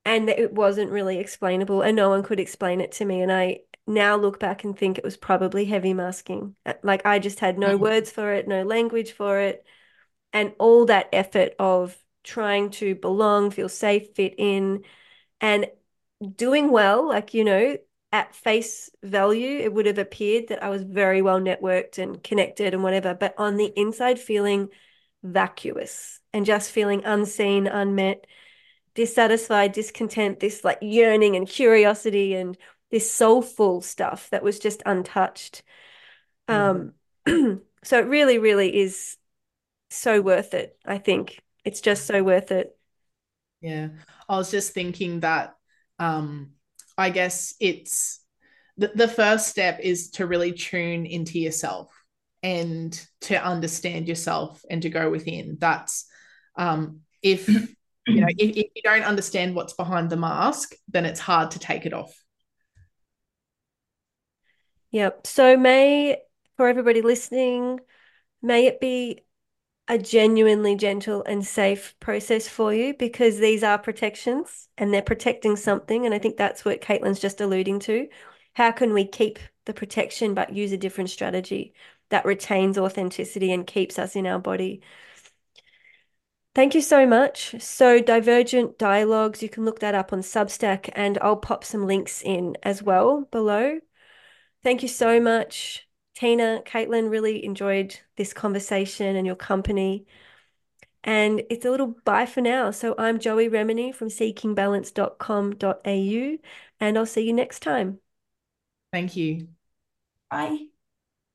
and it wasn't really explainable, and no one could explain it to me. And I now look back and think it was probably heavy masking. Uh, like I just had no Mm. words for it, no language for it, and all that effort of trying to belong, feel safe, fit in, and doing well, like, you know, at face value, it would have appeared that I was very well networked and connected and whatever, but on the inside, feeling vacuous and just feeling unseen, unmet, dissatisfied, discontent, this like yearning and curiosity and this soulful stuff that was just untouched. Um, so it really, really is so worth it, I think. It's just so worth it. Yeah. I was just thinking that um I guess it's the, the first step is to really tune into yourself and to understand yourself and to go within. That's um if you know if, if you don't understand what's behind the mask, then it's hard to take it off. Yep. So may for everybody listening, may it be a genuinely gentle and safe process for you because these are protections and they're protecting something. And I think that's what Caitlin's just alluding to. How can we keep the protection but use a different strategy that retains authenticity and keeps us in our body? Thank you so much. So, Divergent Dialogues, you can look that up on Substack, and I'll pop some links in as well below. Thank you so much. Teena, Caitlin, really enjoyed this conversation and your company. And it's a little bye for now. So I'm Joey Remenyi from seekingbalance.com.au, and I'll see you next time. Thank you. Bye.